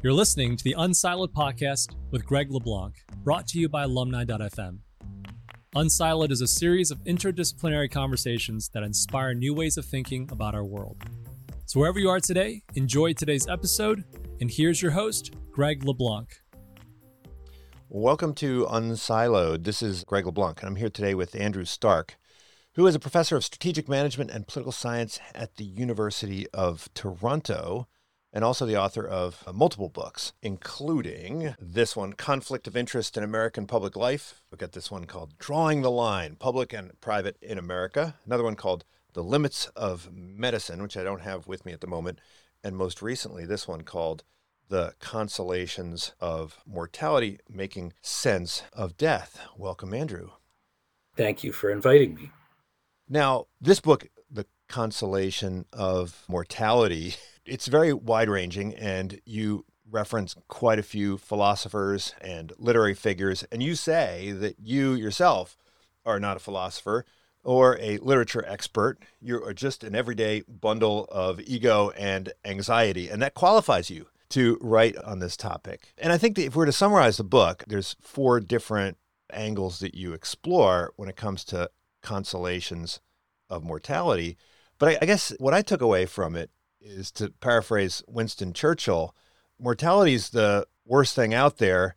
You're listening to the Unsiloed podcast with Greg LeBlanc, brought to you by alumni.fm. Unsiloed is a series of interdisciplinary conversations that inspire new ways of thinking about our world. So, wherever you are today, enjoy today's episode. And here's your host, Greg LeBlanc. Welcome to Unsiloed. This is Greg LeBlanc, and I'm here today with Andrew Stark, who is a professor of strategic management and political science at the University of Toronto and also the author of uh, multiple books, including this one, Conflict of Interest in American Public Life. We've got this one called Drawing the Line Public and Private in America. Another one called The Limits of Medicine, which I don't have with me at the moment. And most recently, this one called The Consolations of Mortality Making Sense of Death. Welcome, Andrew. Thank you for inviting me. Now, this book, The Consolation of Mortality, it's very wide ranging, and you reference quite a few philosophers and literary figures, and you say that you yourself are not a philosopher or a literature expert. You are just an everyday bundle of ego and anxiety, and that qualifies you to write on this topic. And I think that if we were to summarize the book, there's four different angles that you explore when it comes to consolations of mortality. But I, I guess what I took away from it is to paraphrase Winston Churchill, mortality is the worst thing out there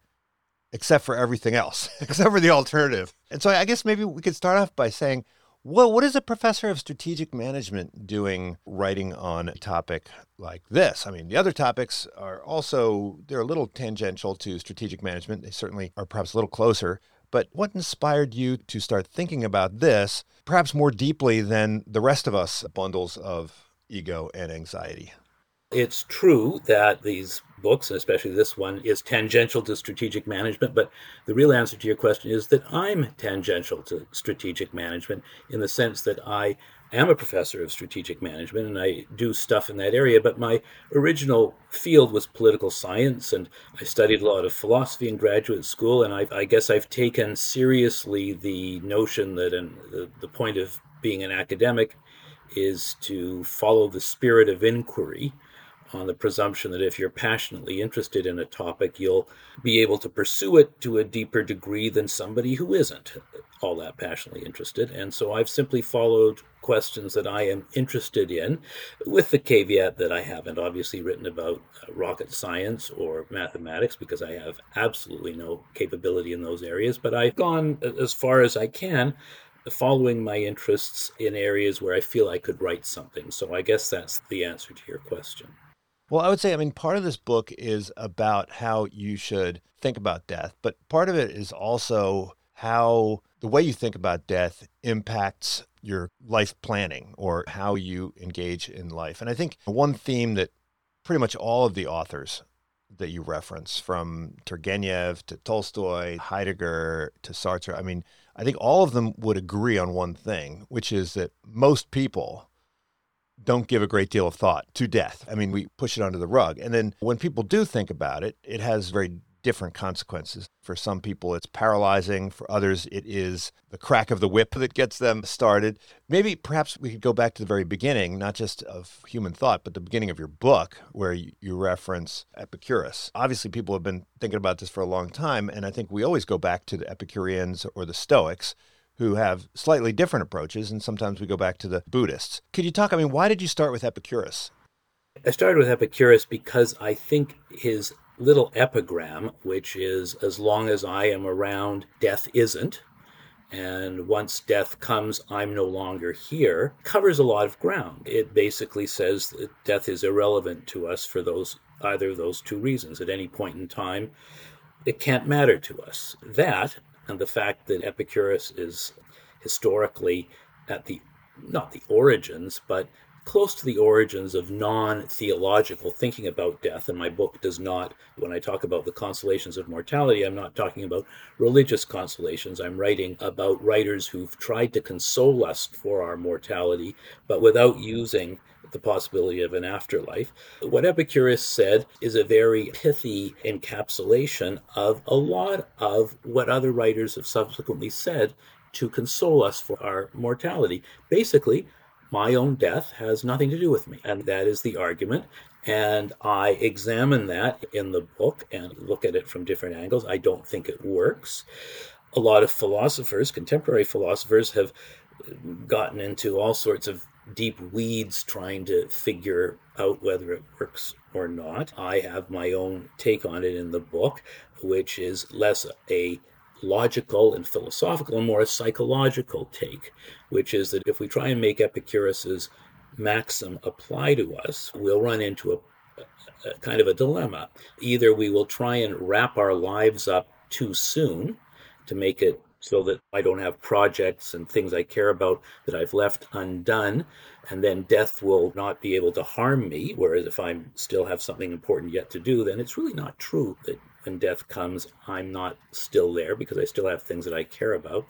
except for everything else, except for the alternative. And so I guess maybe we could start off by saying, well, what is a professor of strategic management doing writing on a topic like this? I mean, the other topics are also they're a little tangential to strategic management. They certainly are perhaps a little closer. But what inspired you to start thinking about this, perhaps more deeply than the rest of us bundles of ego and anxiety. It's true that these books, especially this one, is tangential to strategic management, but the real answer to your question is that I'm tangential to strategic management in the sense that I am a professor of strategic management and I do stuff in that area, but my original field was political science and I studied a lot of philosophy in graduate school. And I, I guess I've taken seriously the notion that in the, the point of being an academic is to follow the spirit of inquiry on the presumption that if you're passionately interested in a topic, you'll be able to pursue it to a deeper degree than somebody who isn't all that passionately interested. And so I've simply followed questions that I am interested in, with the caveat that I haven't obviously written about uh, rocket science or mathematics because I have absolutely no capability in those areas. But I've gone as far as I can following my interests in areas where I feel I could write something. So I guess that's the answer to your question. Well, I would say, I mean, part of this book is about how you should think about death, but part of it is also how the way you think about death impacts your life planning or how you engage in life. And I think one theme that pretty much all of the authors that you reference, from Turgenev to Tolstoy, Heidegger to Sartre, I mean, I think all of them would agree on one thing, which is that most people don't give a great deal of thought to death. I mean, we push it under the rug. And then when people do think about it, it has very different consequences. For some people, it's paralyzing. For others, it is the crack of the whip that gets them started. Maybe perhaps we could go back to the very beginning, not just of human thought, but the beginning of your book, where you, reference Epicurus. Obviously, people have been thinking about this for a long time. And I think we always go back to the Epicureans or the Stoics who have slightly different approaches, and sometimes we go back to the Buddhists. Could you talk? I mean, why did you start with Epicurus? I started with Epicurus because I think his little epigram, which is as long as I am around, death isn't. And once death comes, I'm no longer here, covers a lot of ground. It basically says that death is irrelevant to us for those either of those two reasons. At any point in time, it can't matter to us. That and the fact that Epicurus is historically at the not the origins, but close to the origins of non theological thinking about death. And my book does not, when I talk about the consolations of mortality, I'm not talking about religious consolations. I'm writing about writers who've tried to console us for our mortality, but without using the possibility of an afterlife. What Epicurus said is a very pithy encapsulation of a lot of what other writers have subsequently said to console us for our mortality. Basically, my own death has nothing to do with me. And that is the argument. And I examine that in the book and look at it from different angles. I don't think it works. A lot of philosophers, contemporary philosophers, have gotten into all sorts of deep weeds trying to figure out whether it works or not. I have my own take on it in the book, which is less a logical and philosophical and more a psychological take, which is that if we try and make Epicurus's maxim apply to us, we'll run into a, a kind of a dilemma. Either we will try and wrap our lives up too soon to make it so that I don't have projects and things I care about that I've left undone. And then death will not be able to harm me. Whereas if I still have something important yet to do, then it's really not true that when death comes, I'm not still there because I still have things that I care about.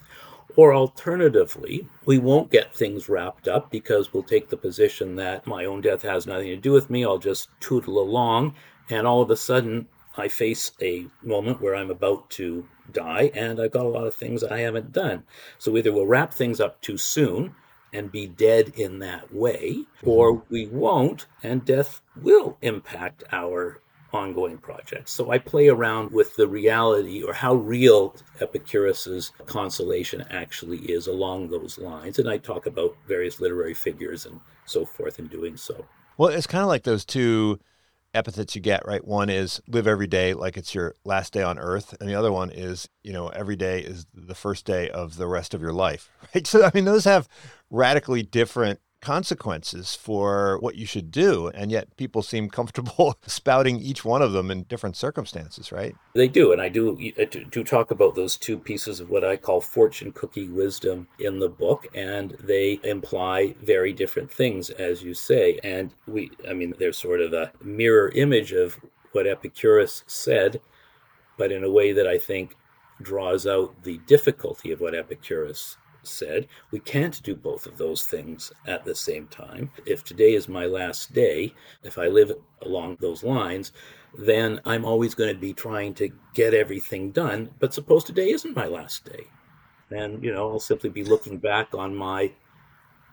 Or alternatively, we won't get things wrapped up because we'll take the position that my own death has nothing to do with me. I'll just tootle along. And all of a sudden, I face a moment where I'm about to die and I've got a lot of things I haven't done. So either we'll wrap things up too soon and be dead in that way, or mm-hmm. we won't, and death will impact our ongoing projects. So I play around with the reality or how real Epicurus's consolation actually is along those lines. And I talk about various literary figures and so forth in doing so. Well, it's kind of like those two epithets you get, right? One is live every day like it's your last day on earth. And the other one is, you know, every day is the first day of the rest of your life, right? So, I mean, those have radically different consequences for what you should do. And yet people seem comfortable spouting each one of them in different circumstances, right? They do. And I do, do uh, talk about those two pieces of what I call fortune cookie wisdom in the book. And they imply very different things, as you say. And we, I mean, they're sort of a mirror image of what Epicurus said, but in a way that I think draws out the difficulty of what Epicurus said, we can't do both of those things at the same time. If today is my last day, if I live along those lines, then I'm always going to be trying to get everything done. But suppose today isn't my last day. Then, you know, I'll simply be looking back on my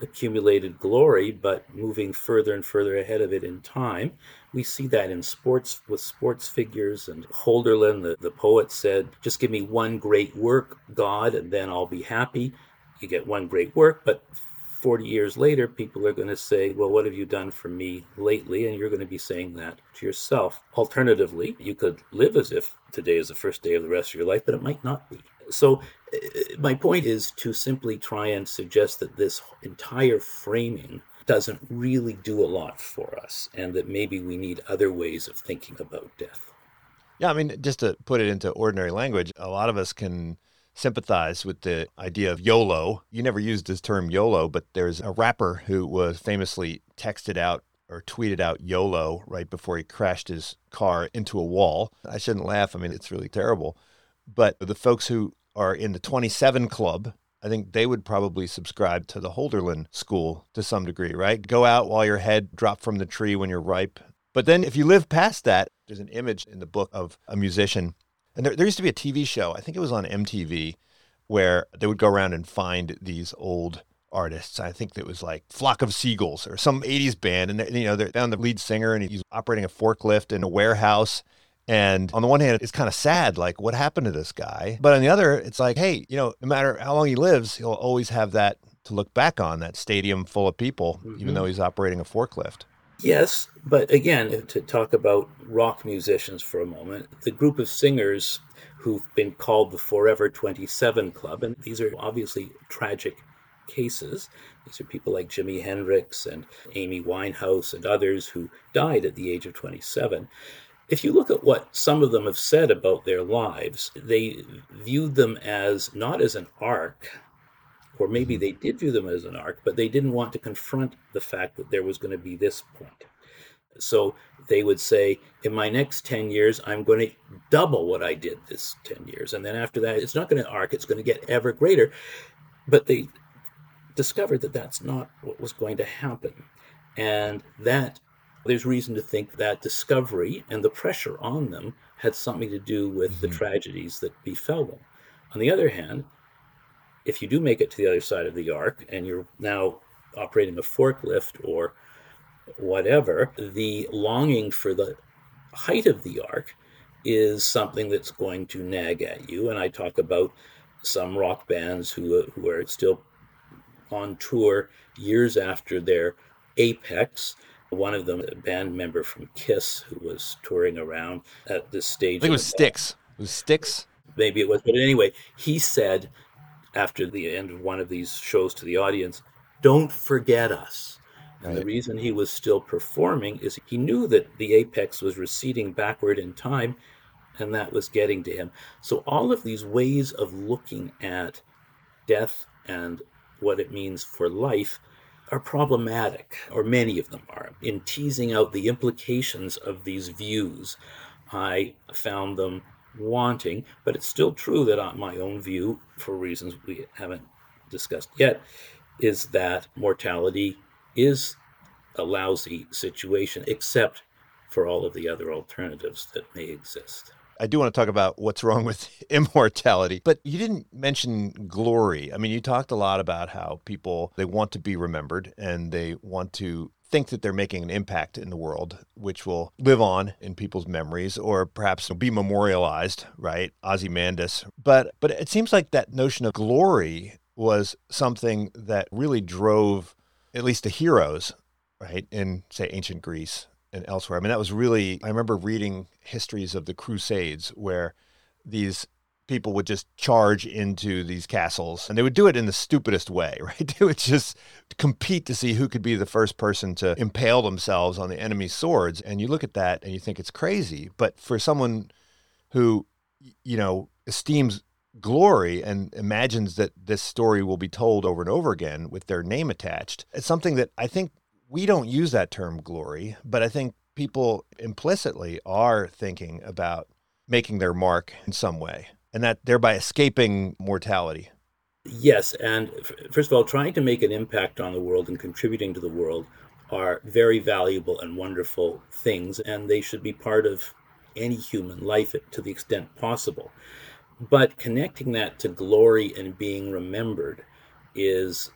accumulated glory, but moving further and further ahead of it in time. We see that in sports with sports figures. And Hölderlin, the, the poet, said, Just give me one great work, God, and then I'll be happy you get one great work, but 40 years later, people are going to say, Well, what have you done for me lately? And you're going to be saying that to yourself. Alternatively, you could live as if today is the first day of the rest of your life, but it might not be. So, uh, my point is to simply try and suggest that this entire framing doesn't really do a lot for us, and that maybe we need other ways of thinking about death. Yeah, I mean, just to put it into ordinary language, a lot of us can sympathize with the idea of YOLO. You never used this term YOLO, but there's a rapper who was famously texted out or tweeted out YOLO right before he crashed his car into a wall. I shouldn't laugh. I mean, it's really terrible. But the folks who are in the 27 club, I think they would probably subscribe to the Hölderlin school to some degree, right? Go out while your head dropped from the tree when you're ripe. But then if you live past that, there's an image in the book of a musician and there, there used to be a TV show, I think it was on MTV, where they would go around and find these old artists. I think it was like Flock of Seagulls or some 80s band. And, you know, they found the lead singer and he's operating a forklift in a warehouse. And on the one hand, it's kind of sad, like what happened to this guy? But on the other, it's like, hey, you know, no matter how long he lives, he'll always have that to look back on, that stadium full of people, mm-hmm. even though he's operating a forklift. Yes, but again, to talk about rock musicians for a moment, the group of singers who've been called the Forever 27 Club, and these are obviously tragic cases. These are people like Jimi Hendrix and Amy Winehouse and others who died at the age of 27. If you look at what some of them have said about their lives, they viewed them as not as an arc, or maybe they did view them as an arc, but they didn't want to confront the fact that there was going to be this point. So they would say, in my next 10 years, I'm going to double what I did this 10 years. And then after that, it's not going to arc, it's going to get ever greater. But they discovered that that's not what was going to happen. And that there's reason to think that discovery and the pressure on them had something to do with mm-hmm. the tragedies that befell them. On the other hand, if you do make it to the other side of the arc and you're now operating a forklift or whatever, the longing for the height of the arc is something that's going to nag at you. And I talk about some rock bands who, who are still on tour years after their apex. One of them, a band member from Kiss, who was touring around at this stage. I think it was Styx. It was Styx. Maybe it was, but anyway, he said after the end of one of these shows to the audience, "Don't forget us." And the reason he was still performing is he knew that the apex was receding backward in time, and that was getting to him. So all of these ways of looking at death and what it means for life are problematic, or many of them are. In teasing out the implications of these views, I found them wanting, but it's still true that on my own view, for reasons we haven't discussed yet, is that mortality is a lousy situation, except for all of the other alternatives that may exist. I do want to talk about what's wrong with immortality, but you didn't mention glory. I mean, you talked a lot about how people they want to be remembered and they want to think that they're making an impact in the world, which will live on in people's memories or perhaps be memorialized, right? Ozymandias. But but it seems like that notion of glory was something that really drove at least the heroes, right, in say ancient Greece and elsewhere. I mean, that was really, I remember reading histories of the Crusades where these people would just charge into these castles and they would do it in the stupidest way, right? They would just compete to see who could be the first person to impale themselves on the enemy's swords. And you look at that and you think it's crazy. But for someone who, you know, esteems glory and imagines that this story will be told over and over again with their name attached, it's something that I think we don't use that term glory, but I think people implicitly are thinking about making their mark in some way and that thereby escaping mortality. Yes, and f- first of all, trying to make an impact on the world and contributing to the world are very valuable and wonderful things, and they should be part of any human life to the extent possible. But connecting that to glory and being remembered is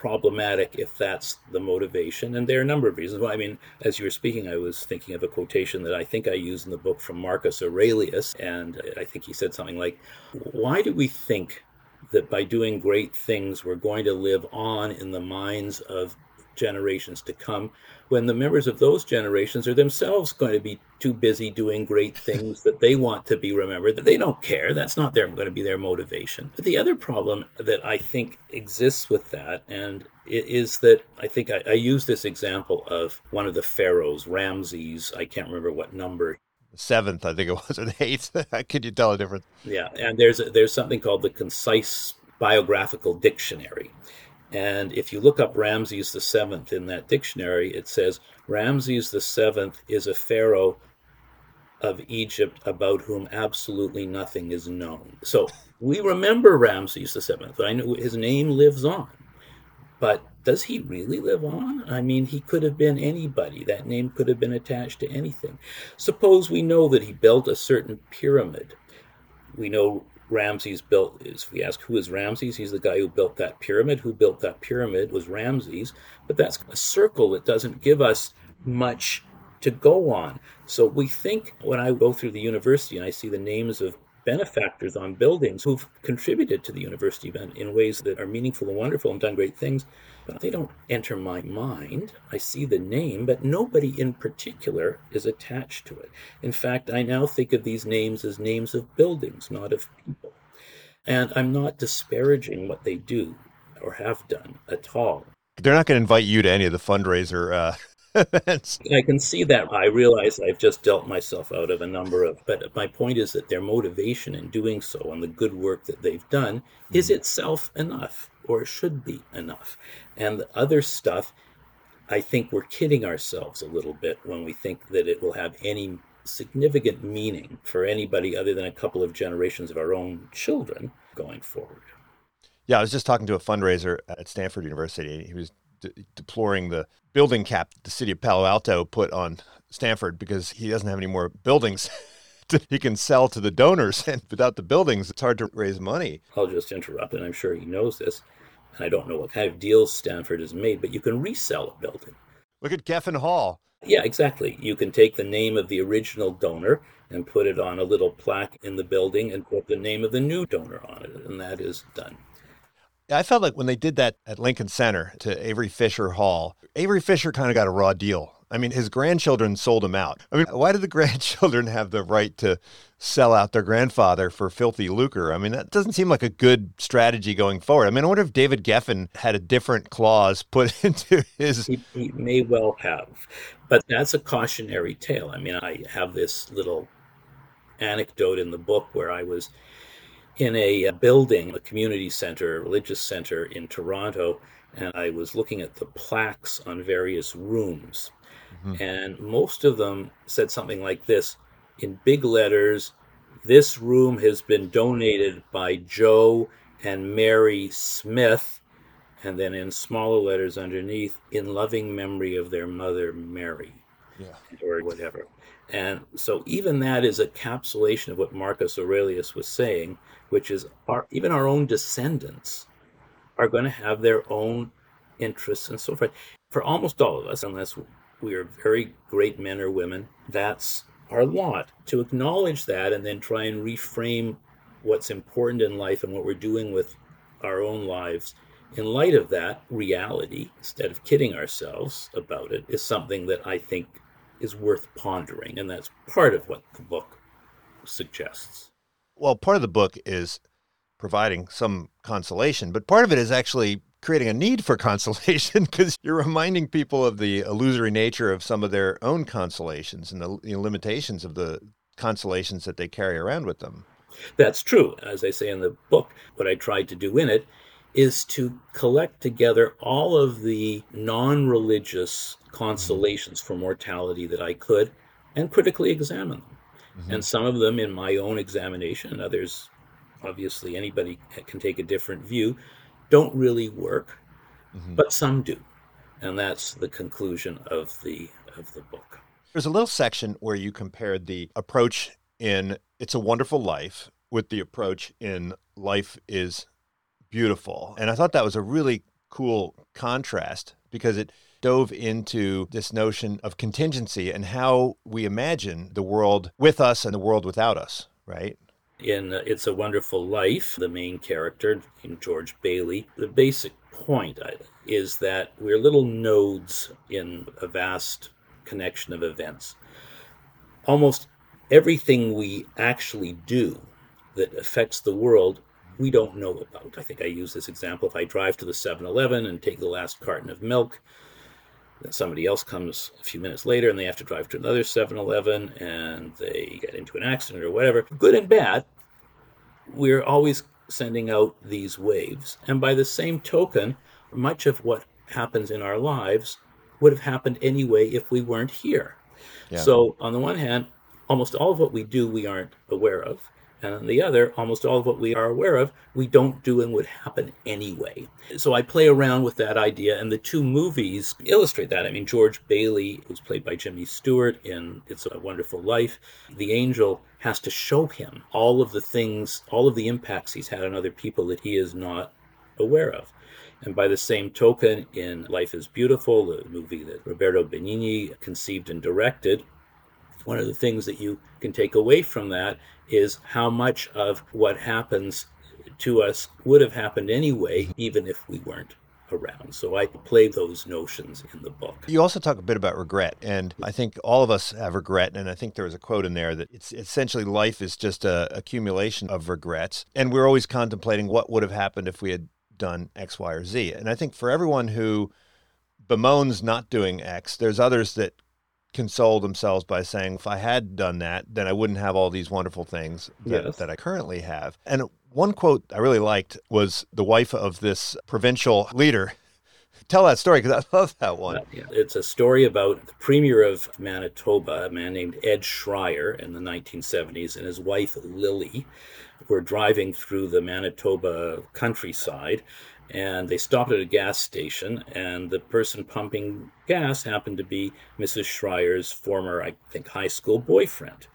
problematic if that's the motivation. And there are a number of reasons. Well, I mean, as you were speaking, I was thinking of a quotation that I think I used in the book from Marcus Aurelius. And I think he said something like, Why do we think that by doing great things, we're going to live on in the minds of generations to come when the members of those generations are themselves going to be too busy doing great things that they want to be remembered that they don't care that's not their going to be their motivation. But the other problem that i think exists with that and it is that i think I, I use this example of one of the pharaohs ramses i can't remember what number. Seventh i think it was or the eighth. Could you tell a difference? Yeah and there's a, there's something called the concise biographical dictionary and if you look up Ramses Seventh in that dictionary, it says Ramses Seventh is a pharaoh of Egypt about whom absolutely nothing is known. So we remember Ramses the Seventh. I know his name lives on, but does he really live on? I mean, he could have been anybody. That name could have been attached to anything. Suppose we know that he built a certain pyramid. We know Ramses built is we ask who is Ramses, he's the guy who built that pyramid. Who built that pyramid was Ramses, but that's a circle that doesn't give us much to go on. So we think when I go through the university and I see the names of benefactors on buildings who've contributed to the university in ways that are meaningful and wonderful and done great things, but they don't enter my mind. I see the name, but nobody in particular is attached to it. In fact, I now think of these names as names of buildings, not of people. And I'm not disparaging what they do or have done at all. They're not going to invite you to any of the fundraiser uh, I can see that. I realize I've just dealt myself out of a number of, but my point is that their motivation in doing so and the good work that they've done mm-hmm. is itself enough or should be enough. And the other stuff, I think we're kidding ourselves a little bit when we think that it will have any significant meaning for anybody other than a couple of generations of our own children going forward. Yeah, I was just talking to a fundraiser at Stanford University. He was de- deploring the building cap the city of Palo Alto put on Stanford because he doesn't have any more buildings. he can sell to the donors, and without the buildings, it's hard to raise money. I'll just interrupt, and I'm sure he knows this. And I don't know what kind of deals Stanford has made, but you can resell a building. Look at Geffen Hall. Yeah, exactly. You can take the name of the original donor and put it on a little plaque in the building and put the name of the new donor on it, and that is done. I felt like when they did that at Lincoln Center to Avery Fisher Hall, Avery Fisher kind of got a raw deal. I mean, his grandchildren sold him out. I mean, why did the grandchildren have the right to sell out their grandfather for filthy lucre? I mean, that doesn't seem like a good strategy going forward. I mean, I wonder if David Geffen had a different clause put into his. He, he may well have, but that's a cautionary tale. I mean, I have this little anecdote in the book where I was in a building, a community center, a religious center in Toronto, and I was looking at the plaques on various rooms. Mm-hmm. And most of them said something like this in big letters This room has been donated by Joe and Mary Smith. And then in smaller letters underneath, in loving memory of their mother, Mary, yeah. or whatever. And so even that is a capsulation of what Marcus Aurelius was saying, which is our, even our own descendants are going to have their own interests and so forth. For almost all of us, unless we are very great men or women, that's our lot to acknowledge that and then try and reframe what's important in life and what we're doing with our own lives in light of that reality, instead of kidding ourselves about it, is something that I think is worth pondering. And that's part of what the book suggests. Well, part of the book is providing some consolation, but part of it is actually creating a need for consolation because you're reminding people of the illusory nature of some of their own consolations and the you know, limitations of the consolations that they carry around with them. That's true. As I say in the book, what I tried to do in it is to collect together all of the non religious consolations for mortality that I could and critically examine them. Mm-hmm. And some of them in my own examination, and others, obviously, anybody can take a different view, don't really work, mm-hmm. but some do. And that's the conclusion of the of the book. There's a little section where you compared the approach in It's a Wonderful Life with the approach in Life is Beautiful. And I thought that was a really cool contrast because it dove into this notion of contingency and how we imagine the world with us and the world without us, right? In uh, It's a Wonderful Life, the main character, George Bailey, the basic point is that we're little nodes in a vast connection of events. Almost everything we actually do that affects the world we don't know about. I think I use this example. If I drive to the 7 Eleven and take the last carton of milk, then somebody else comes a few minutes later and they have to drive to another 7 Eleven and they get into an accident or whatever. Good and bad, we're always sending out these waves. And by the same token, much of what happens in our lives would have happened anyway if we weren't here. Yeah. So, on the one hand, almost all of what we do we aren't aware of. And on the other, almost all of what we are aware of, we don't do and would happen anyway. So I play around with that idea, and the two movies illustrate that. I mean, George Bailey, who's played by Jimmy Stewart in It's a Wonderful Life, the angel has to show him all of the things, all of the impacts he's had on other people that he is not aware of. And by the same token, in Life is Beautiful, the movie that Roberto Benigni conceived and directed, one of the things that you can take away from that is how much of what happens to us would have happened anyway, even if we weren't around. So I play those notions in the book. You also talk a bit about regret, and I think all of us have regret. And I think there was a quote in there that it's essentially life is just a accumulation of regrets, and we're always contemplating what would have happened if we had done X, Y, or Z. And I think for everyone who bemoans not doing X, there's others that console themselves by saying, if I had done that, then I wouldn't have all these wonderful things that, yes. that I currently have. And one quote I really liked was the wife of this provincial leader. Tell that story because I love that one. Yeah. It's a story about the premier of Manitoba, a man named Ed Schreyer in the 1970s, and his wife Lily were driving through the Manitoba countryside and they stopped at a gas station and the person pumping gas happened to be mrs Schreyer's former i think high school boyfriend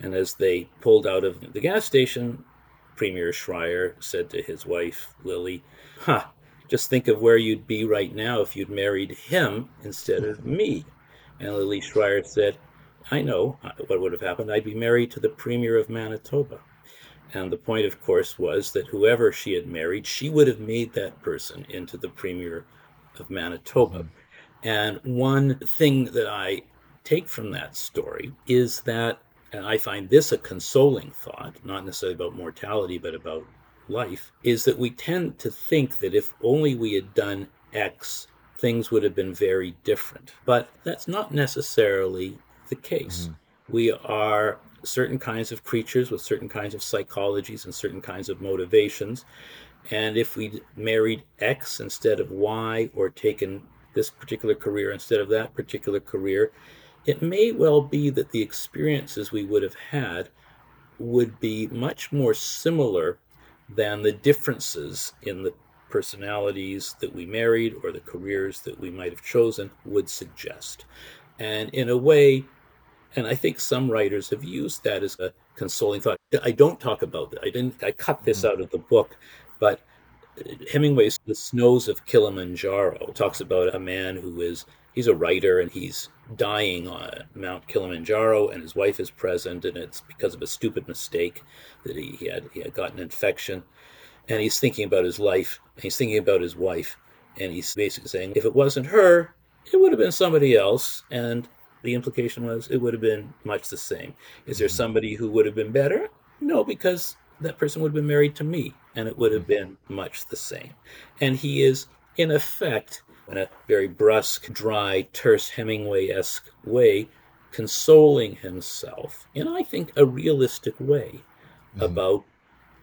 and as they pulled out of the gas station premier Schreyer said to his wife lily huh just think of where you'd be right now if you'd married him instead of me. And Lily Schreyer said, I know uh, what would have happened. I'd be married to the Premier of Manitoba. And the point, of course, was that whoever she had married, she would have made that person into the Premier of Manitoba. Mm-hmm. And one thing that I take from that story is that, and I find this a consoling thought, not necessarily about mortality, but about life, is that we tend to think that if only we had done X, things would have been very different. But that's not necessarily the case. Mm-hmm. We are certain kinds of creatures with certain kinds of psychologies and certain kinds of motivations. And if we'd married X instead of Y or taken this particular career instead of that particular career, it may well be that the experiences we would have had would be much more similar than the differences in the personalities that we married or the careers that we might have chosen would suggest. And in a way, and I think some writers have used that as a consoling thought. I don't talk about that. I didn't. I cut this mm-hmm. out of the book, but Hemingway's The Snows of Kilimanjaro talks about a man who is he's a writer and he's dying on Mount Kilimanjaro and his wife is present and it's because of a stupid mistake that he, he had he had gotten an infection and he's thinking about his life and he's thinking about his wife and he's basically saying if it wasn't her it would have been somebody else and the implication was it would have been much the same. Is there mm-hmm. somebody who would have been better? No, because that person would have been married to me and it would have mm-hmm. been much the same. And he is, in effect, in a very brusque, dry, terse Hemingway esque way, consoling himself in, I think, a realistic way mm-hmm. about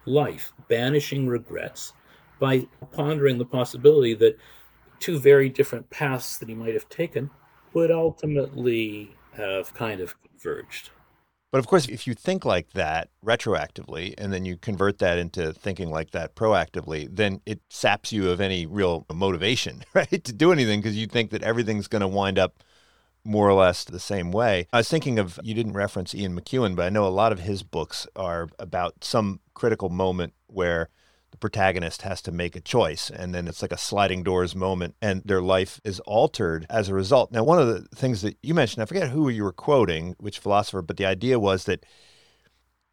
life, banishing regrets by pondering the possibility that two very different paths that he might have taken would ultimately have kind of converged. But of course, if you think like that retroactively and then you convert that into thinking like that proactively, then it saps you of any real motivation, right, to do anything because you think that everything's going to wind up more or less the same way. I was thinking of, you didn't reference Ian McEwan, but I know a lot of his books are about some critical moment where the protagonist has to make a choice and then it's like a sliding doors moment and their life is altered as a result. Now, one of the things that you mentioned, I forget who you were quoting, which philosopher, but the idea was that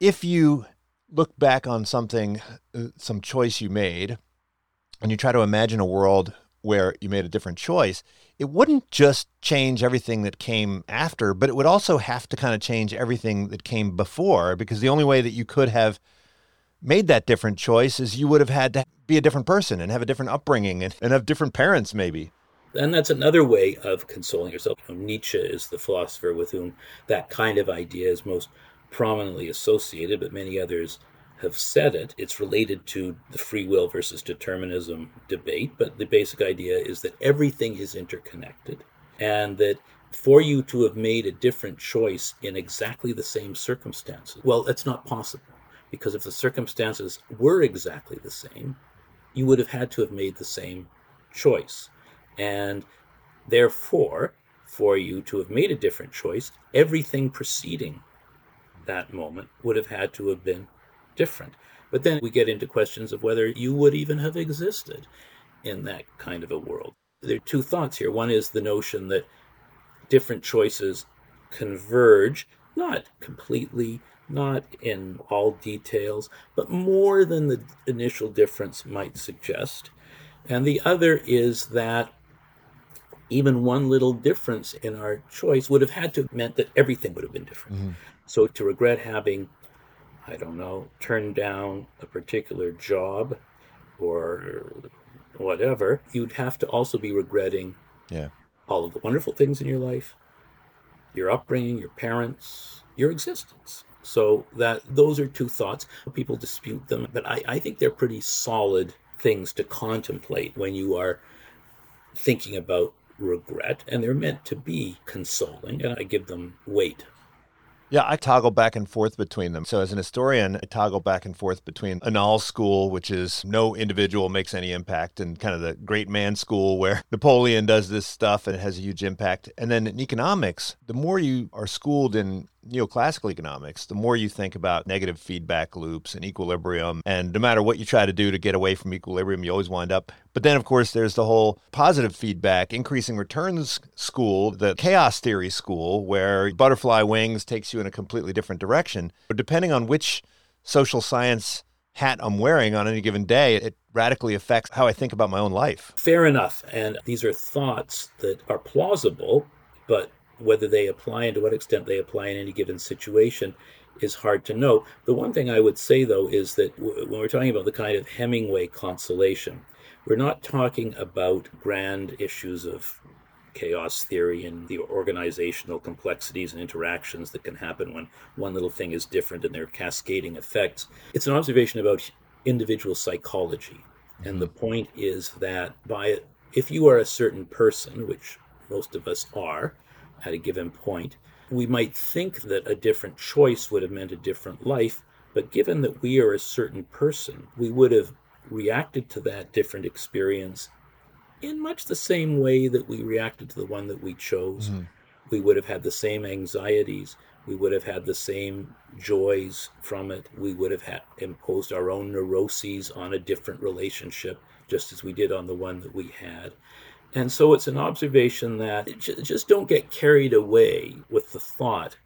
if you look back on something, uh, some choice you made, and you try to imagine a world where you made a different choice, it wouldn't just change everything that came after, but it would also have to kind of change everything that came before because the only way that you could have made that different choice is you would have had to be a different person and have a different upbringing and, and have different parents, maybe. And that's another way of consoling yourself. You know, Nietzsche is the philosopher with whom that kind of idea is most prominently associated, but many others have said it. It's related to the free will versus determinism debate, but the basic idea is that everything is interconnected and that for you to have made a different choice in exactly the same circumstances, well, it's not possible because if the circumstances were exactly the same, you would have had to have made the same choice. And therefore, for you to have made a different choice, everything preceding that moment would have had to have been different. But then we get into questions of whether you would even have existed in that kind of a world. There are two thoughts here. One is the notion that different choices converge, not completely not in all details, but more than the initial difference might suggest. And the other is that even one little difference in our choice would have had to have meant that everything would have been different. Mm-hmm. So to regret having, I don't know, turned down a particular job or whatever, you'd have to also be regretting yeah. all of the wonderful things in your life, your upbringing, your parents, your existence. So that those are two thoughts. People dispute them, but I, I think they're pretty solid things to contemplate when you are thinking about regret, and they're meant to be consoling, and I give them weight. Yeah, I toggle back and forth between them. So, as an historian, I toggle back and forth between Annales school, which is no individual makes any impact, and kind of the great man school where Napoleon does this stuff and it has a huge impact. And then in economics, the more you are schooled in neoclassical economics, the more you think about negative feedback loops and equilibrium. And no matter what you try to do to get away from equilibrium, you always wind up. But then, of course, there's the whole positive feedback, increasing returns school, the chaos theory school, where butterfly wings takes you in a completely different direction. But depending on which social science hat I'm wearing on any given day, it radically affects how I think about my own life. Fair enough. And these are thoughts that are plausible, but whether they apply and to what extent they apply in any given situation is hard to know. The one thing I would say, though, is that when we're talking about the kind of Hemingway consolation, we're not talking about grand issues of chaos theory and the organizational complexities and interactions that can happen when one little thing is different and there are cascading effects. It's an observation about individual psychology. And the point is that by if you are a certain person, which most of us are at a given point, we might think that a different choice would have meant a different life. But given that we are a certain person, we would have reacted to that different experience in much the same way that we reacted to the one that we chose. Mm-hmm. We would have had the same anxieties. We would have had the same joys from it. We would have had imposed our own neuroses on a different relationship, just as we did on the one that we had. And so it's an observation that just don't get carried away with the thought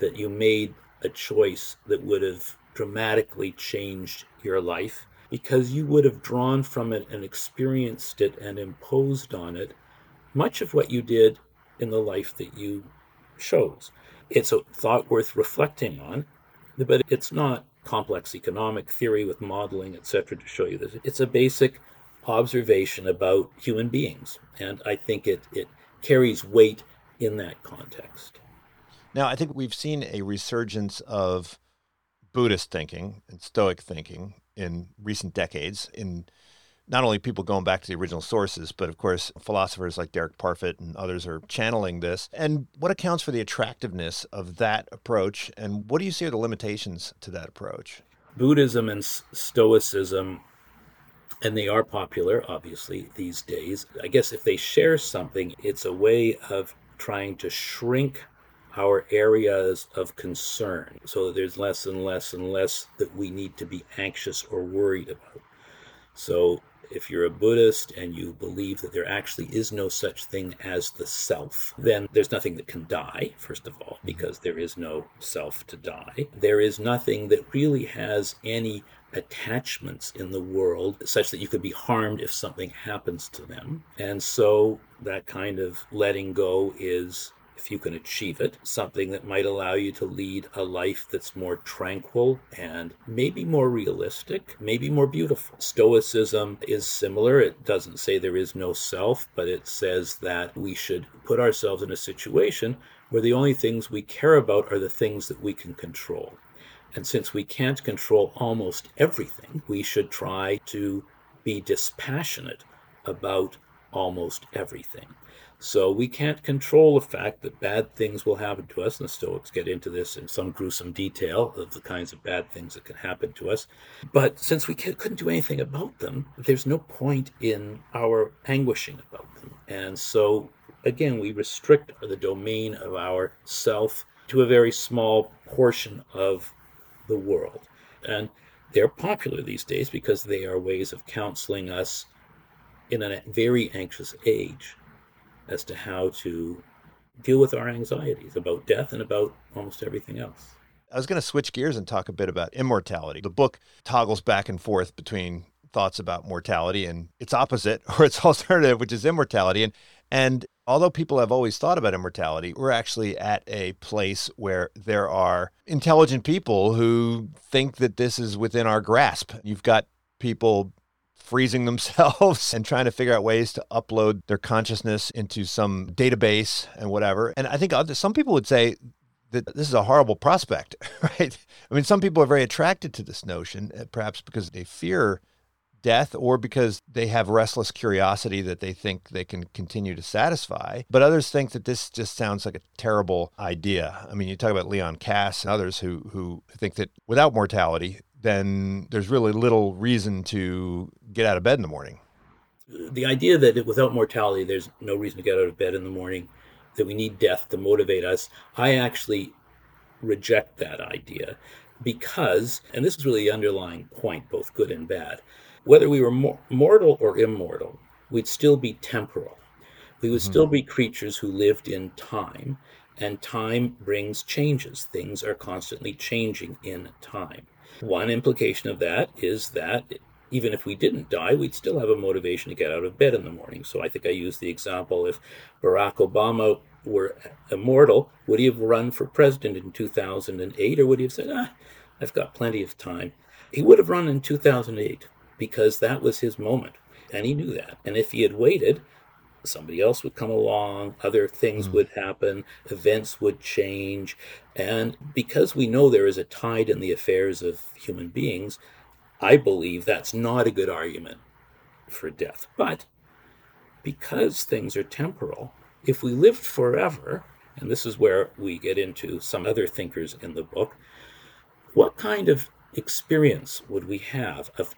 that you made a choice that would have dramatically changed your life because you would have drawn from it and experienced it and imposed on it much of what you did in the life that you chose. It's a thought worth reflecting on, but it's not complex economic theory with modeling, etc., to show you this. It's a basic observation about human beings, and I think it, it carries weight in that context. Now, I think we've seen a resurgence of Buddhist thinking and Stoic thinking in recent decades in not only people going back to the original sources, but of course, philosophers like Derek Parfit and others are channeling this. And what accounts for the attractiveness of that approach? And what do you see are the limitations to that approach? Buddhism and Stoicism, and they are popular, obviously, these days. I guess if they share something, it's a way of trying to shrink our areas of concern so that there's less and less and less that we need to be anxious or worried about. So, if you're a Buddhist and you believe that there actually is no such thing as the self, then there's nothing that can die, first of all, mm-hmm. because there is no self to die. There is nothing that really has any attachments in the world such that you could be harmed if something happens to them. And so that kind of letting go is if you can achieve it, something that might allow you to lead a life that's more tranquil and maybe more realistic, maybe more beautiful. Stoicism is similar. It doesn't say there is no self, but it says that we should put ourselves in a situation where the only things we care about are the things that we can control. And since we can't control almost everything, we should try to be dispassionate about almost everything. So we can't control the fact that bad things will happen to us, and the Stoics get into this in some gruesome detail of the kinds of bad things that can happen to us. But since we couldn't do anything about them, there's no point in our anguishing about them. And so, again, we restrict the domain of our self to a very small portion of the world. And they're popular these days because they are ways of counseling us in a very anxious age as to how to deal with our anxieties about death and about almost everything else. I was going to switch gears and talk a bit about immortality. The book toggles back and forth between thoughts about mortality and its opposite or its alternative, which is immortality. And and although people have always thought about immortality, we're actually at a place where there are intelligent people who think that this is within our grasp. You've got people freezing themselves and trying to figure out ways to upload their consciousness into some database and whatever. And I think some people would say that this is a horrible prospect, right? I mean, some people are very attracted to this notion, uh, perhaps because they fear death or because they have restless curiosity that they think they can continue to satisfy. But others think that this just sounds like a terrible idea. I mean, you talk about Leon Kass and others who who think that without mortality, then there's really little reason to get out of bed in the morning. The idea that without mortality, there's no reason to get out of bed in the morning, that we need death to motivate us, I actually reject that idea because, and this is really the underlying point, both good and bad, whether we were mor- mortal or immortal, we'd still be temporal. We would mm-hmm. still be creatures who lived in time, and time brings changes. Things are constantly changing in time. One implication of that is that even if we didn't die, we'd still have a motivation to get out of bed in the morning. So I think I used the example if Barack Obama were immortal, would he have run for president in 2008 or would he have said, ah, I've got plenty of time? He would have run in 2008 because that was his moment. And he knew that. And if he had waited, somebody else would come along, other things mm. would happen, events would change. And because we know there is a tide in the affairs of human beings, I believe that's not a good argument for death. But because things are temporal, if we lived forever, and this is where we get into some other thinkers in the book, what kind of experience would we have of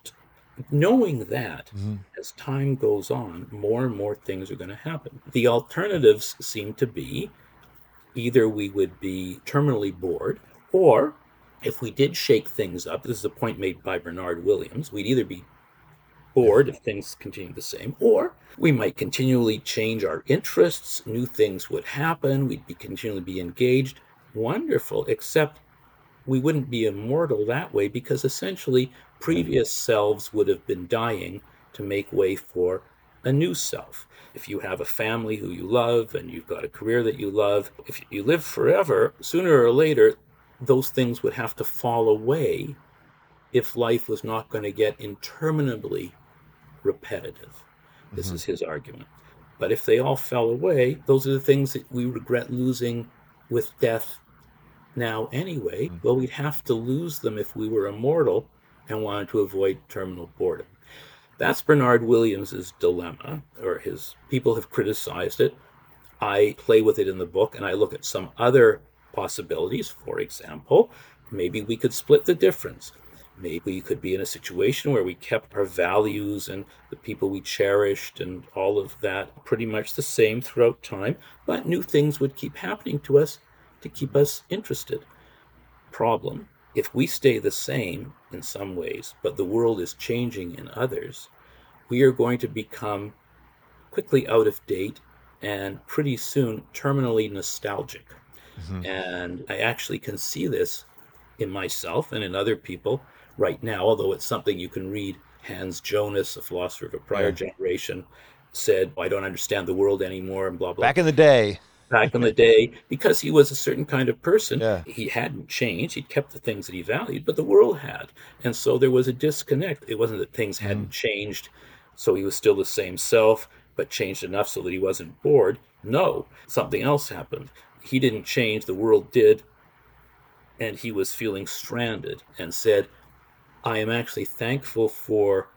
knowing that mm-hmm. as time goes on, more and more things are going to happen. The alternatives seem to be either we would be terminally bored, or if we did shake things up, this is a point made by Bernard Williams, we'd either be bored if things continue the same, or we might continually change our interests, new things would happen, we'd be continually be engaged. Wonderful, except we wouldn't be immortal that way because essentially previous selves would have been dying to make way for a new self. If you have a family who you love and you've got a career that you love, if you live forever, sooner or later, those things would have to fall away if life was not going to get interminably repetitive. This mm-hmm. is his argument. But if they all fell away, those are the things that we regret losing with death now anyway. Mm-hmm. Well, we'd have to lose them if we were immortal and wanted to avoid terminal boredom. That's Bernard Williams's dilemma, or his people have criticized it. I play with it in the book and I look at some other possibilities. For example, maybe we could split the difference. Maybe we could be in a situation where we kept our values and the people we cherished and all of that pretty much the same throughout time, but new things would keep happening to us to keep us interested. Problem if we stay the same in some ways, but the world is changing in others, we are going to become quickly out of date and pretty soon terminally nostalgic. Mm-hmm. And I actually can see this in myself and in other people right now, although it's something you can read. Hans Jonas, a philosopher of a prior yeah. generation, said, I don't understand the world anymore, and blah, blah. Back in the day back in the day because he was a certain kind of person. Yeah. He hadn't changed. He'd kept the things that he valued, but the world had. And so there was a disconnect. It wasn't that things hadn't mm. changed, so he was still the same self, but changed enough so that he wasn't bored. No, something else happened. He didn't change, the world did. And he was feeling stranded and said, I am actually thankful for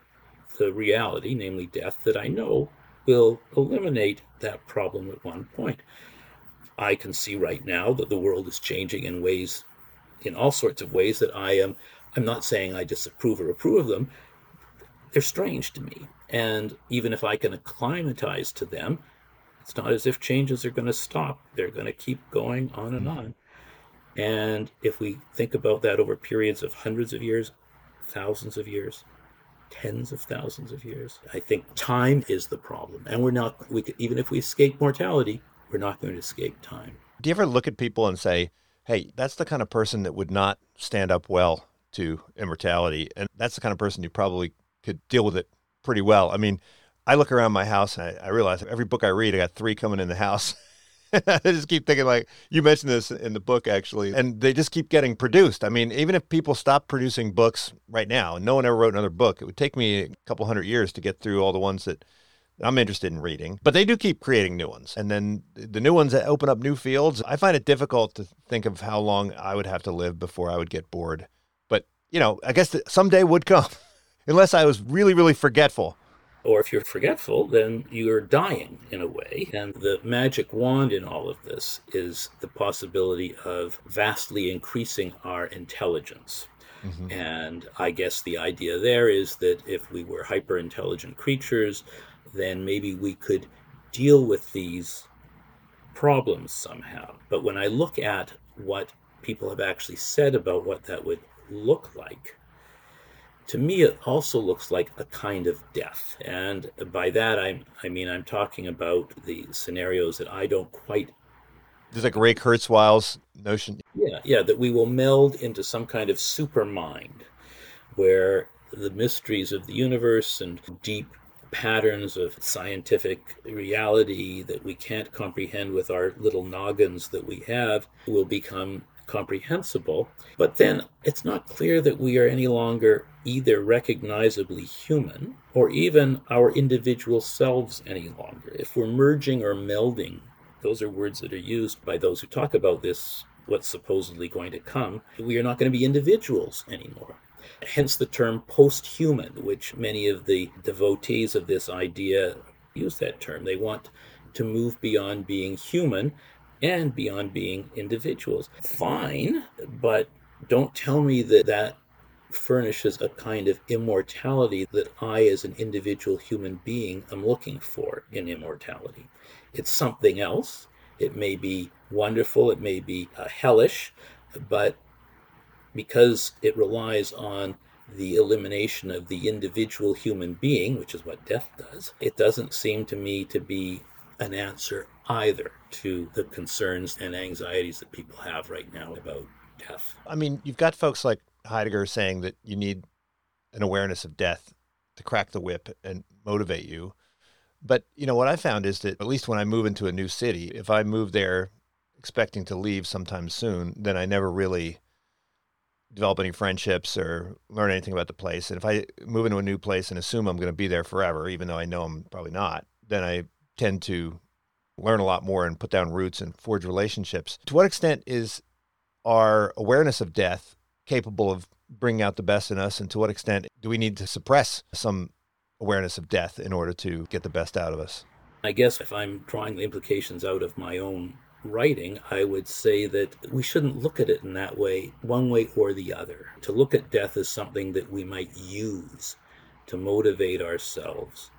the reality, namely death, that I know will eliminate that problem at one point. I can see right now that the world is changing in ways, in all sorts of ways that I am. I'm not saying I disapprove or approve of them. They're strange to me, and even if I can acclimatize to them, it's not as if changes are going to stop. They're going to keep going on and on. And if we think about that over periods of hundreds of years, thousands of years, tens of thousands of years, I think time is the problem. And we're not, we could, even if we escape mortality, we're not going to escape time. Do you ever look at people and say, hey, that's the kind of person that would not stand up well to immortality? And that's the kind of person you probably could deal with it pretty well. I mean, I look around my house and I, I realize every book I read, I got three coming in the house. I just keep thinking, like, you mentioned this in the book, actually, and they just keep getting produced. I mean, even if people stop producing books right now and no one ever wrote another book, it would take me a couple hundred years to get through all the ones that I'm interested in reading, but they do keep creating new ones. And then the new ones that open up new fields, I find it difficult to think of how long I would have to live before I would get bored. But, you know, I guess someday would come, unless I was really, really forgetful. Or if you're forgetful, then you're dying in a way. And the magic wand in all of this is the possibility of vastly increasing our intelligence. Mm-hmm. And I guess the idea there is that if we were hyper intelligent creatures, then maybe we could deal with these problems somehow. But when I look at what people have actually said about what that would look like, to me it also looks like a kind of death. And by that I I mean I'm talking about the scenarios that I don't quite there's like Ray Kurzweil's notion. Yeah, yeah, that we will meld into some kind of super mind where the mysteries of the universe and deep patterns of scientific reality that we can't comprehend with our little noggins that we have will become comprehensible. But then it's not clear that we are any longer either recognizably human or even our individual selves any longer. If we're merging or melding, those are words that are used by those who talk about this, what's supposedly going to come, we are not going to be individuals anymore. Hence the term post human, which many of the devotees of this idea use that term. They want to move beyond being human and beyond being individuals. Fine, but don't tell me that that furnishes a kind of immortality that I, as an individual human being, am looking for in immortality. It's something else. It may be wonderful, it may be uh, hellish, but because it relies on the elimination of the individual human being, which is what death does, it doesn't seem to me to be an answer either to the concerns and anxieties that people have right now about death. I mean, you've got folks like Heidegger saying that you need an awareness of death to crack the whip and motivate you. But, you know, what I found is that at least when I move into a new city, if I move there expecting to leave sometime soon, then I never really develop any friendships or learn anything about the place. And if I move into a new place and assume I'm going to be there forever, even though I know I'm probably not, then I tend to learn a lot more and put down roots and forge relationships. To what extent is our awareness of death capable of bringing out the best in us? And to what extent do we need to suppress some awareness of death in order to get the best out of us? I guess if I'm drawing the implications out of my own writing, I would say that we shouldn't look at it in that way, one way or the other. To look at death as something that we might use to motivate ourselves,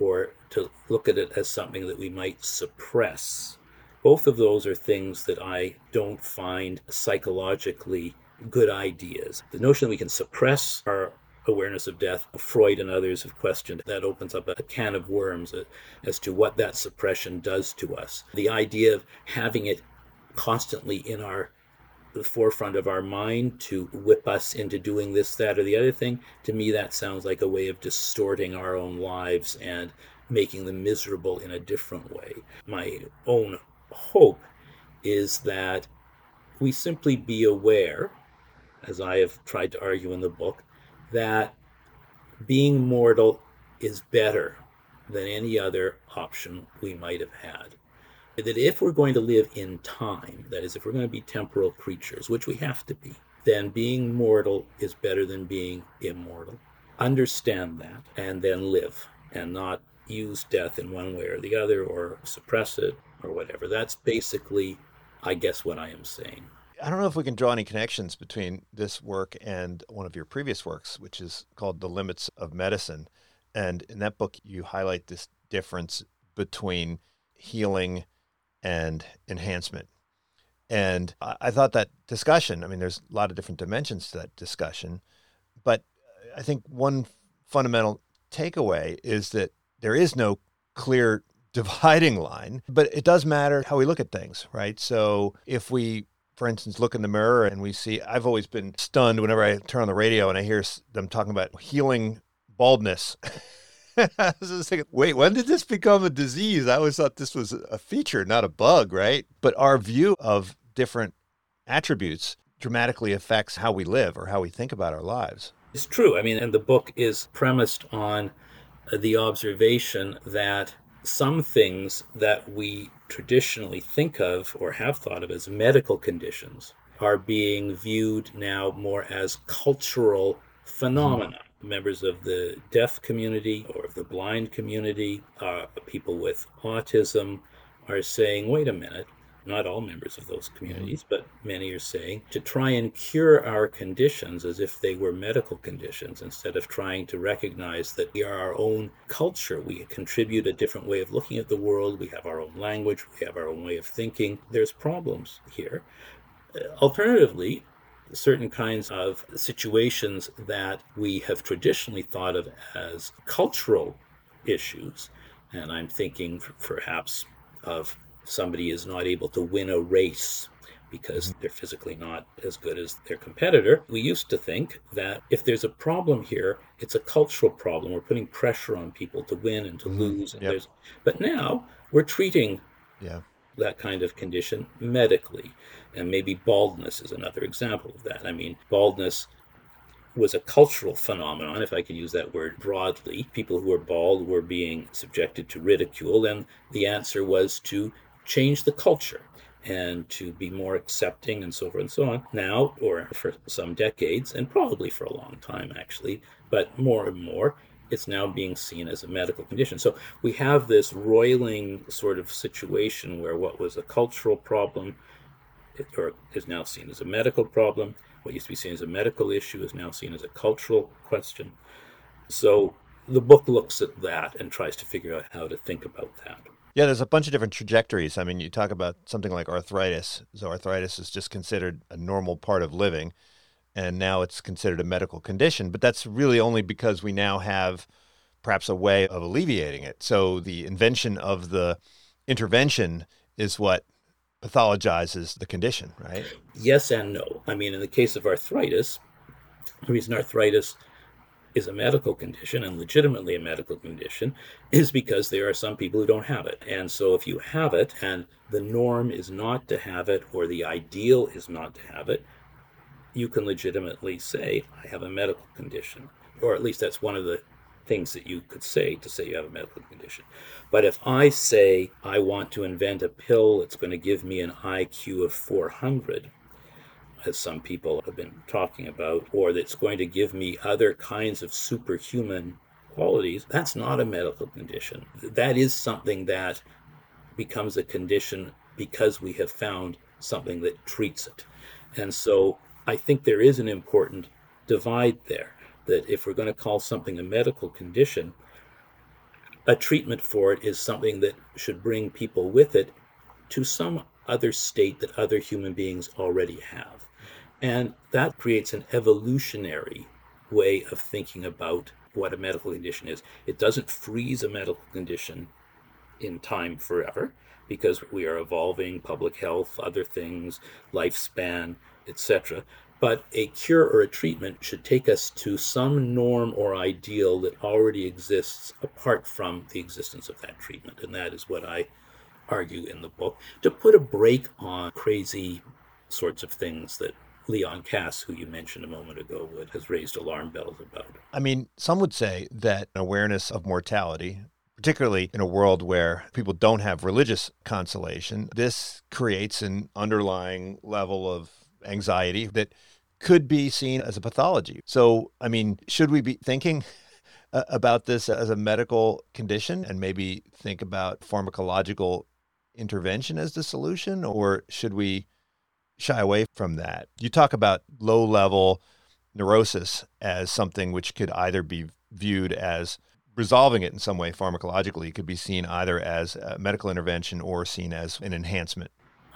or to look at it as something that we might suppress. Both of those are things that I don't find psychologically good ideas. The notion that we can suppress our awareness of death, Freud and others have questioned. That opens up a can of worms uh, as to what that suppression does to us. The idea of having it constantly in our the forefront of our mind to whip us into doing this, that, or the other thing, to me that sounds like a way of distorting our own lives and making them miserable in a different way. My own hope is that we simply be aware, as I have tried to argue in the book, that being mortal is better than any other option we might have had. That if we're going to live in time, that is, if we're going to be temporal creatures, which we have to be, then being mortal is better than being immortal. Understand that and then live and not use death in one way or the other or suppress it or whatever. That's basically, I guess, what I am saying. I don't know if we can draw any connections between this work and one of your previous works, which is called The Limits of Medicine. And in that book, you highlight this difference between healing and enhancement. And I thought that discussion, I mean, there's a lot of different dimensions to that discussion, but I think one fundamental takeaway is that there is no clear dividing line, but it does matter how we look at things, right? So if we for instance, look in the mirror and we see, I've always been stunned whenever I turn on the radio and I hear them talking about healing baldness. Thinking, wait, when did this become a disease? I always thought this was a feature, not a bug, right? But our view of different attributes dramatically affects how we live or how we think about our lives. It's true. I mean, and the book is premised on uh, the observation that some things that we traditionally think of or have thought of as medical conditions are being viewed now more as cultural phenomena. Mm-hmm. Members of the deaf community or of the blind community, uh, people with autism are saying, wait a minute, not all members of those mm-hmm. communities, but many are saying, to try and cure our conditions as if they were medical conditions instead of trying to recognize that we are our own culture. We contribute a different way of looking at the world. We have our own language. We have our own way of thinking. There's problems here. Uh, alternatively, certain kinds of situations that we have traditionally thought of as cultural issues, and I'm thinking perhaps of somebody is not able to win a race because they're physically not as good as their competitor. We used to think that if there's a problem here, it's a cultural problem. We're putting pressure on people to win and to mm-hmm. lose. And yep. But now we're treating yeah. that kind of condition medically. And maybe baldness is another example of that. I mean, baldness was a cultural phenomenon, if I could use that word broadly. People who were bald were being subjected to ridicule, and the answer was to change the culture and to be more accepting and so forth and so on. Now, or for some decades, and probably for a long time actually, but more and more, it's now being seen as a medical condition. So we have this roiling sort of situation where what was a cultural problem or is now seen as a medical problem. What used to be seen as a medical issue is now seen as a cultural question. So the book looks at that and tries to figure out how to think about that. Yeah, there's a bunch of different trajectories. I mean, you talk about something like arthritis. So arthritis is just considered a normal part of living, and now it's considered a medical condition. But that's really only because we now have perhaps a way of alleviating it. So the invention of the intervention is what pathologizes the condition, right? Yes and no. I mean, in the case of arthritis, the reason arthritis is a medical condition and legitimately a medical condition is because there are some people who don't have it. And so if you have it and the norm is not to have it or the ideal is not to have it, you can legitimately say, I have a medical condition. Or at least that's one of the things that you could say to say you have a medical condition. But if I say I want to invent a pill that's going to give me an IQ of 400, as some people have been talking about, or that's going to give me other kinds of superhuman qualities, that's not a medical condition. That is something that becomes a condition because we have found something that treats it. And so I think there is an important divide there that if we're going to call something a medical condition, a treatment for it is something that should bring people with it to some other state that other human beings already have. And that creates an evolutionary way of thinking about what a medical condition is. It doesn't freeze a medical condition in time forever because we are evolving public health, other things, lifespan, etc. But a cure or a treatment should take us to some norm or ideal that already exists apart from the existence of that treatment. And that is what I argue in the book to put a brake on crazy sorts of things that Leon Kass, who you mentioned a moment ago, would, has raised alarm bells about. I mean, some would say that awareness of mortality, particularly in a world where people don't have religious consolation, this creates an underlying level of anxiety that could be seen as a pathology. So, I mean, should we be thinking about this as a medical condition and maybe think about pharmacological intervention as the solution, or should we? Shy away from that. You talk about low level neurosis as something which could either be viewed as resolving it in some way pharmacologically, it could be seen either as a medical intervention or seen as an enhancement.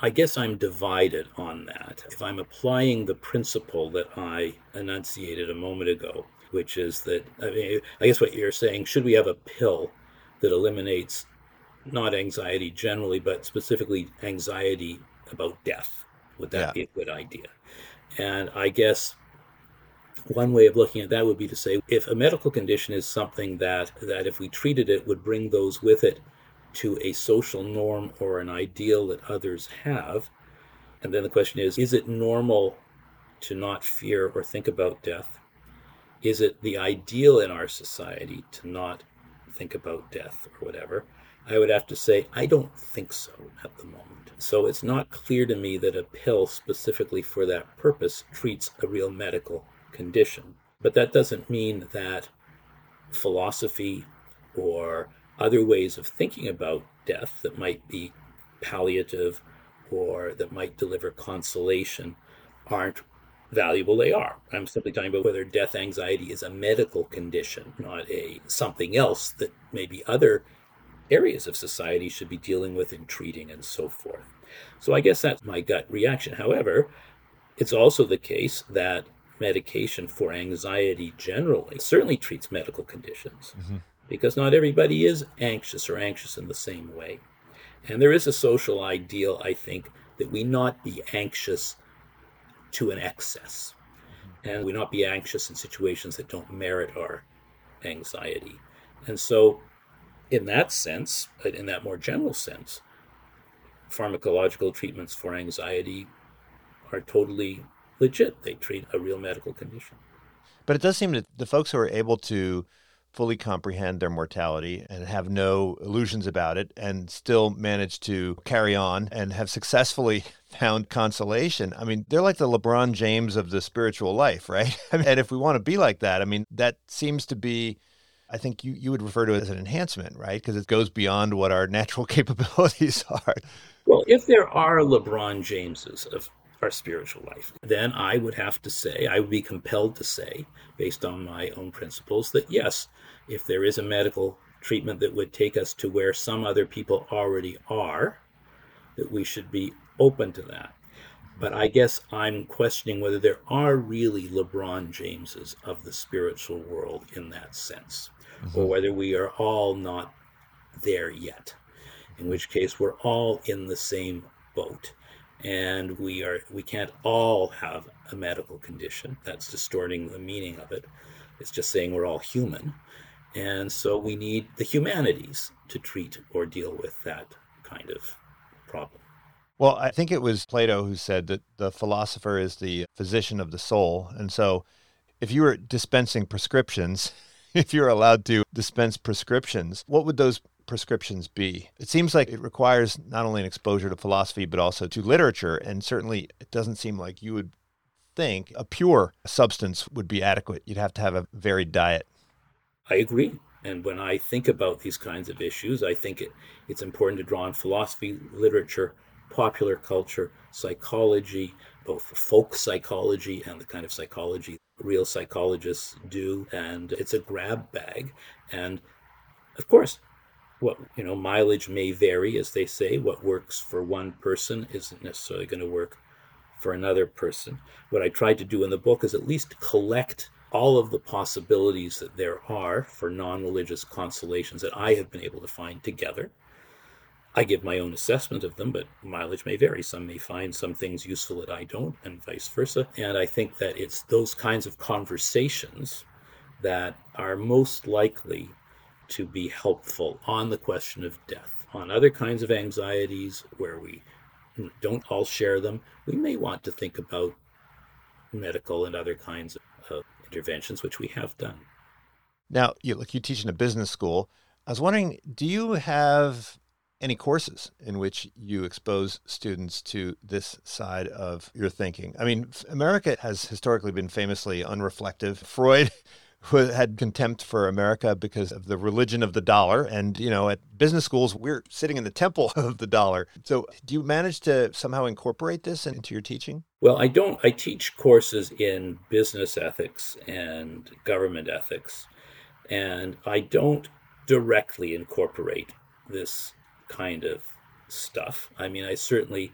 I guess I'm divided on that. If I'm applying the principle that I enunciated a moment ago, which is that, I, mean, I guess what you're saying, should we have a pill that eliminates not anxiety generally, but specifically anxiety about death? Would that yeah. be a good idea? And I guess one way of looking at that would be to say if a medical condition is something that that if we treated it would bring those with it to a social norm or an ideal that others have and then the question is is it normal to not fear or think about death is it the ideal in our society to not think about death or whatever i would have to say i don't think so at the moment so it's not clear to me that a pill specifically for that purpose treats a real medical condition. But that doesn't mean that philosophy or other ways of thinking about death that might be palliative or that might deliver consolation aren't valuable they are i'm simply talking about whether death anxiety is a medical condition not a something else that maybe other areas of society should be dealing with and treating and so forth. So I guess that's my gut reaction. However, It's also the case that medication for anxiety generally certainly treats medical conditions mm-hmm. because not everybody is anxious or anxious in the same way. And there is a social ideal, I think, that we not be anxious to an excess mm-hmm. and we not be anxious in situations that don't merit our anxiety. And so, in that sense, but in that more general sense, pharmacological treatments for anxiety are totally legit. They treat a real medical condition. But it does seem that the folks who are able to fully comprehend their mortality and have no illusions about it and still manage to carry on and have successfully found consolation. I mean, they're like the LeBron James of the spiritual life, right? and if we want to be like that, I mean, that seems to be I think you, you would refer to it as an enhancement, right? Because it goes beyond what our natural capabilities are. Well, if there are LeBron Jameses of our spiritual life, then I would have to say, I would be compelled to say, based on my own principles, that yes, if there is a medical treatment that would take us to where some other people already are, that we should be open to that. But I guess I'm questioning whether there are really LeBron Jameses of the spiritual world in that sense, mm-hmm. or whether we are all not there yet in which case we're all in the same boat. And we are we can't all have a medical condition. That's distorting the meaning of it. It's just saying we're all human. And so we need the humanities to treat or deal with that kind of problem. Well i think it was plato who said that the philosopher is the physician of the soul. And so if you were dispensing prescriptions if you're allowed to dispense prescriptions what would those prescriptions be? It seems like it requires not only an exposure to philosophy, but also to literature. And certainly it doesn't seem like you would think a pure substance would be adequate. You'd have to have a varied diet. I agree. And when I think about these kinds of issues, I think it, it's important to draw on philosophy, literature, popular culture, psychology, both folk psychology and the kind of psychology real psychologists do. And it's a grab bag. And of course, what you know mileage may vary as they say what works for one person isn't necessarily going to work for another person what i tried to do in the book is at least collect all of the possibilities that there are for non-religious consolations that i have been able to find together i give my own assessment of them but mileage may vary some may find some things useful that i don't and vice versa and i think that it's those kinds of conversations that are most likely to be helpful on the question of death. On other kinds of anxieties where we don't all share them, we may want to think about medical and other kinds of interventions, which we have done. Now, you look, you teach in a business school. I was wondering, do you have any courses in which you expose students to this side of your thinking? I mean, America has historically been famously unreflective. Freud had contempt for America because of the religion of the dollar. And, you know, at business schools, we're sitting in the temple of the dollar. So, do you manage to somehow incorporate this into your teaching? Well, I don't. I teach courses in business ethics and government ethics, and I don't directly incorporate this kind of stuff. I mean, I certainly,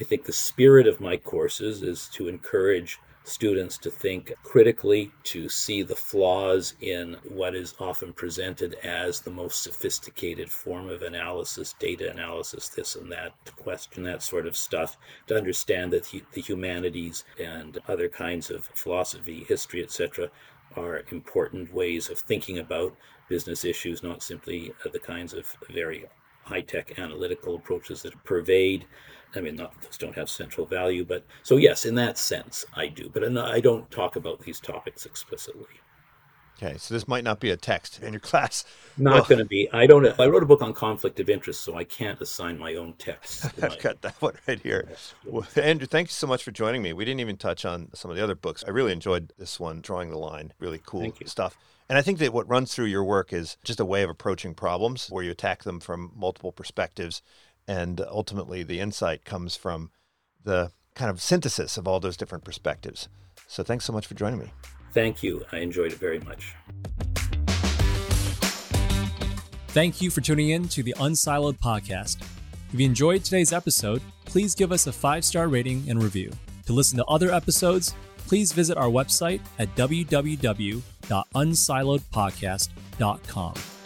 I think the spirit of my courses is to encourage students to think critically, to see the flaws in what is often presented as the most sophisticated form of analysis, data analysis, this and that, to question that sort of stuff, to understand that the humanities and other kinds of philosophy, history, etc., are important ways of thinking about business issues, not simply uh, the kinds of very high tech analytical approaches that pervade I mean, not those don't have central value, but so yes, in that sense, I do. But I don't talk about these topics explicitly. Okay, so this might not be a text in your class. Not well, going to be. I don't. I wrote a book on conflict of interest, so I can't assign my own text. I've got that one right here. Well, Andrew, thank you so much for joining me. We didn't even touch on some of the other books. I really enjoyed this one, Drawing the Line. Really cool stuff. And I think that what runs through your work is just a way of approaching problems where you attack them from multiple perspectives and ultimately, the insight comes from the kind of synthesis of all those different perspectives. So, thanks so much for joining me. Thank you. I enjoyed it very much. Thank you for tuning in to the Unsiloed podcast. If you enjoyed today's episode, please give us a five star rating and review. To listen to other episodes, please visit our website at www.unsiloedpodcast.com.